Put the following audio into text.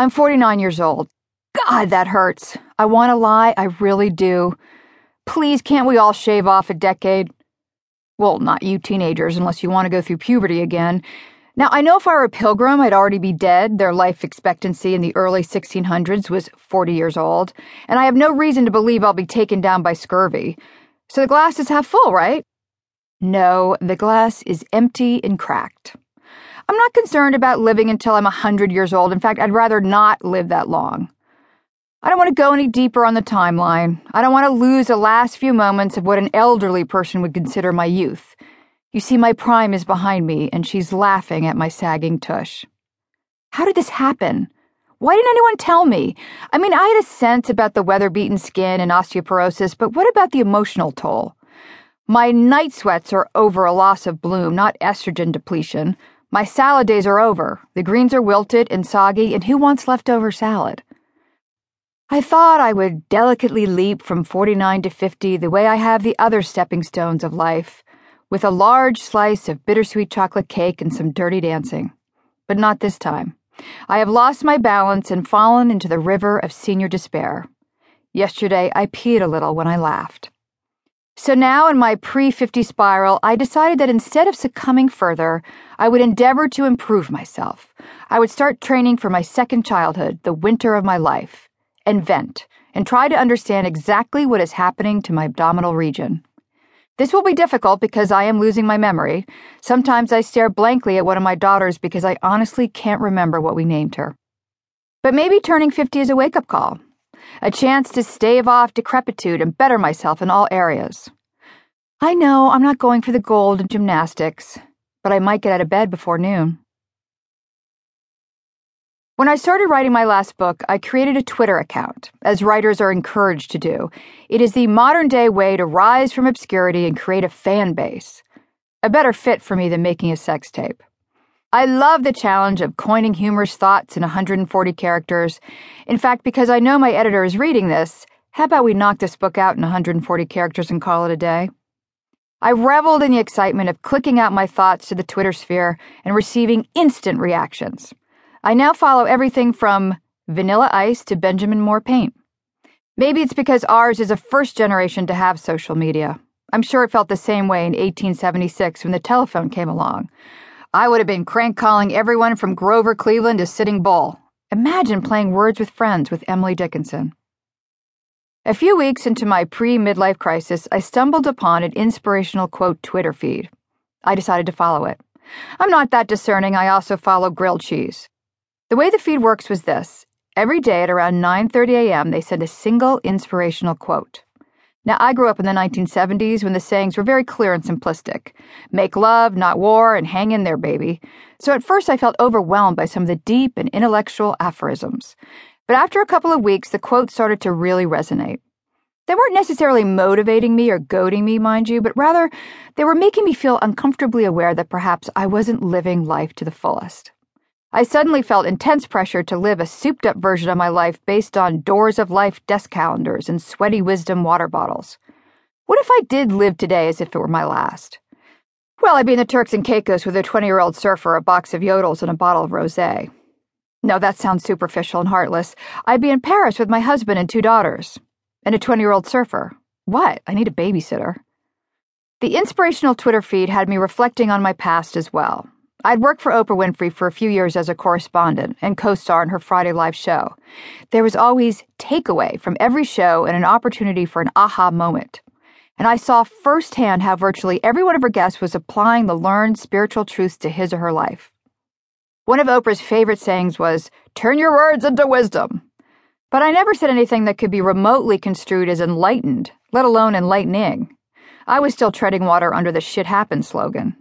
I'm 49 years old. God, that hurts. I want to lie, I really do. Please, can't we all shave off a decade? Well, not you teenagers, unless you want to go through puberty again. Now, I know if I were a pilgrim, I'd already be dead. Their life expectancy in the early 1600s was 40 years old, and I have no reason to believe I'll be taken down by scurvy. So the glass is half full, right? No, the glass is empty and cracked. I'm not concerned about living until I'm a 100 years old. In fact, I'd rather not live that long. I don't want to go any deeper on the timeline. I don't want to lose the last few moments of what an elderly person would consider my youth. You see, my prime is behind me, and she's laughing at my sagging tush. How did this happen? Why didn't anyone tell me? I mean, I had a sense about the weather beaten skin and osteoporosis, but what about the emotional toll? My night sweats are over a loss of bloom, not estrogen depletion. My salad days are over. The greens are wilted and soggy, and who wants leftover salad? I thought I would delicately leap from 49 to 50 the way I have the other stepping stones of life, with a large slice of bittersweet chocolate cake and some dirty dancing. But not this time. I have lost my balance and fallen into the river of senior despair. Yesterday, I peed a little when I laughed. So now, in my pre 50 spiral, I decided that instead of succumbing further, I would endeavor to improve myself. I would start training for my second childhood, the winter of my life, and vent, and try to understand exactly what is happening to my abdominal region. This will be difficult because I am losing my memory. Sometimes I stare blankly at one of my daughters because I honestly can't remember what we named her. But maybe turning 50 is a wake up call a chance to stave off decrepitude and better myself in all areas. I know I'm not going for the gold in gymnastics, but I might get out of bed before noon. When I started writing my last book, I created a Twitter account, as writers are encouraged to do. It is the modern day way to rise from obscurity and create a fan base. A better fit for me than making a sex tape. I love the challenge of coining humorous thoughts in 140 characters. In fact, because I know my editor is reading this, how about we knock this book out in 140 characters and call it a day? I reveled in the excitement of clicking out my thoughts to the Twitter sphere and receiving instant reactions. I now follow everything from Vanilla Ice to Benjamin Moore Paint. Maybe it's because ours is a first generation to have social media. I'm sure it felt the same way in 1876 when the telephone came along. I would have been crank calling everyone from Grover Cleveland to Sitting Bull. Imagine playing words with friends with Emily Dickinson. A few weeks into my pre midlife crisis, I stumbled upon an inspirational quote Twitter feed. I decided to follow it. I'm not that discerning, I also follow grilled cheese. The way the feed works was this every day at around 9:30 a.m. they send a single inspirational quote. Now, I grew up in the 1970s when the sayings were very clear and simplistic make love, not war, and hang in there, baby. So at first I felt overwhelmed by some of the deep and intellectual aphorisms. But after a couple of weeks, the quotes started to really resonate. They weren't necessarily motivating me or goading me, mind you, but rather they were making me feel uncomfortably aware that perhaps I wasn't living life to the fullest. I suddenly felt intense pressure to live a souped up version of my life based on doors of life desk calendars and sweaty wisdom water bottles. What if I did live today as if it were my last? Well, I'd be in the Turks and Caicos with a 20 year old surfer, a box of yodels, and a bottle of rose. No, that sounds superficial and heartless. I'd be in Paris with my husband and two daughters. And a 20 year old surfer. What? I need a babysitter. The inspirational Twitter feed had me reflecting on my past as well. I'd worked for Oprah Winfrey for a few years as a correspondent and co star in her Friday Live show. There was always takeaway from every show and an opportunity for an aha moment. And I saw firsthand how virtually every one of her guests was applying the learned spiritual truths to his or her life. One of Oprah's favorite sayings was, Turn your words into wisdom. But I never said anything that could be remotely construed as enlightened, let alone enlightening. I was still treading water under the shit happens slogan.